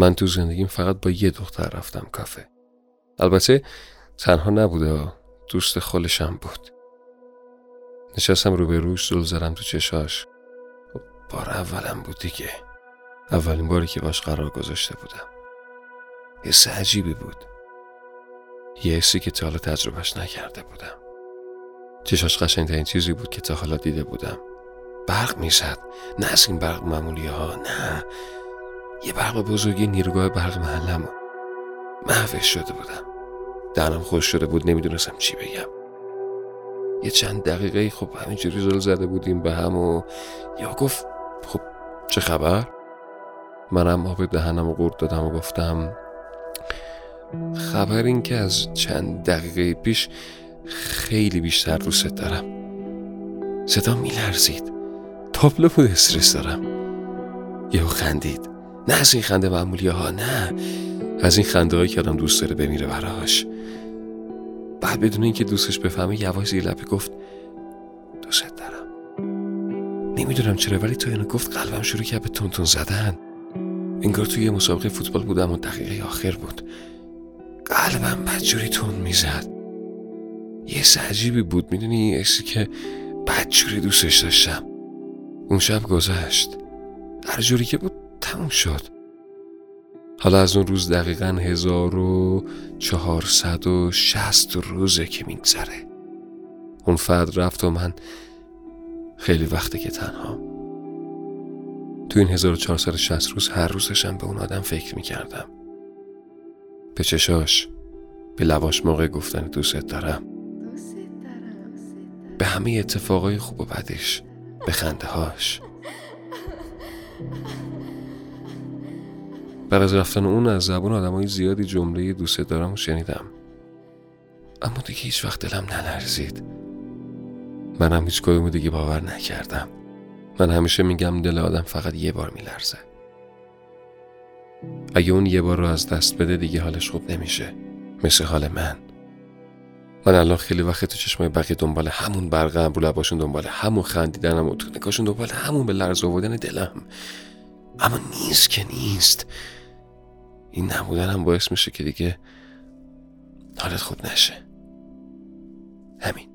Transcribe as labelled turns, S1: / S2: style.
S1: من تو زندگیم فقط با یه دختر رفتم کافه. البته تنها نبوده دوست خالشم بود. نشستم روبروش زل زدم تو چشاش. بار اولم بود دیگه. اولین باری که باش قرار گذاشته بودم. حس عجیبی بود. یه حسی که تا حالا تجربهش نکرده بودم. چشاش قشنگترین چیزی بود که تا حالا دیده بودم. برق می‌زد. نه از این برق معمولی ها نه. یه برق بزرگی نیروگاه برق محلم محوش شده بودم. دهنم خوش شده بود نمی‌دونستم چی بگم. یه چند دقیقه خب همینجوری زل زده بودیم به هم و یا گفت خب چه خبر؟ منم آب دهنم و قورت دادم و گفتم خبر این که از چند دقیقه پیش خیلی بیشتر دوست دارم. صدا میلرزید. تابلو بود استرس دارم. یهو خندید. نه از این خنده معمولی ها نه. از این خنده هایی که آدم دوست داره بمیره براش. بعد بدون اینکه دوستش بفهمه یواش زیر لبی گفت دوست دارم نمی‌دونم چرا ولی تا اینو گفت قلبم شروع کرد به تون زدن. انگار توی یه مسابقه فوتبال بودم و دقیقه آخر بود. قلبم بدجوری تون می‌زد. یه عجیبی بود می‌دونی؟ اسی که بدجوری دوستش داشتم. اون شب گذشت. هر جوری که بود تموم شد. حالا از اون روز دقیقا هزار و چهارصد و شست روزه که میگذره. اون فرد رفت و من خیلی وقته که تنها. تو این 1460 روز هر روزشم به اون آدم فکر می‌کردم. به چشاش به لواش موقع گفتن دوست دارم. به همه اتفاقای خوب و بدش به خنده هاش بر از رفتن اون از زبان آدم های زیادی جمله دوست دارم شنیدم. اما دیگه هیچ وقت دلم نلرزید. منم هیچ کدوم دیگه باور نکردم. من همیشه میگم دل آدم فقط یه بار میلرزه. اگه اون یه بار رو از دست بده دیگه حالش خوب نمیشه. مثل حال من. من الان خیلی وقت تو چشمای بقیه دنبال همون برقم رو لباشون دنبال همون خندیدنم و تو نکاشون دنبال همون به لرز آوردن دلم. اما نیست که نیست. این نبودنم باعث میشه که دیگه حالت خوب نشه. همین.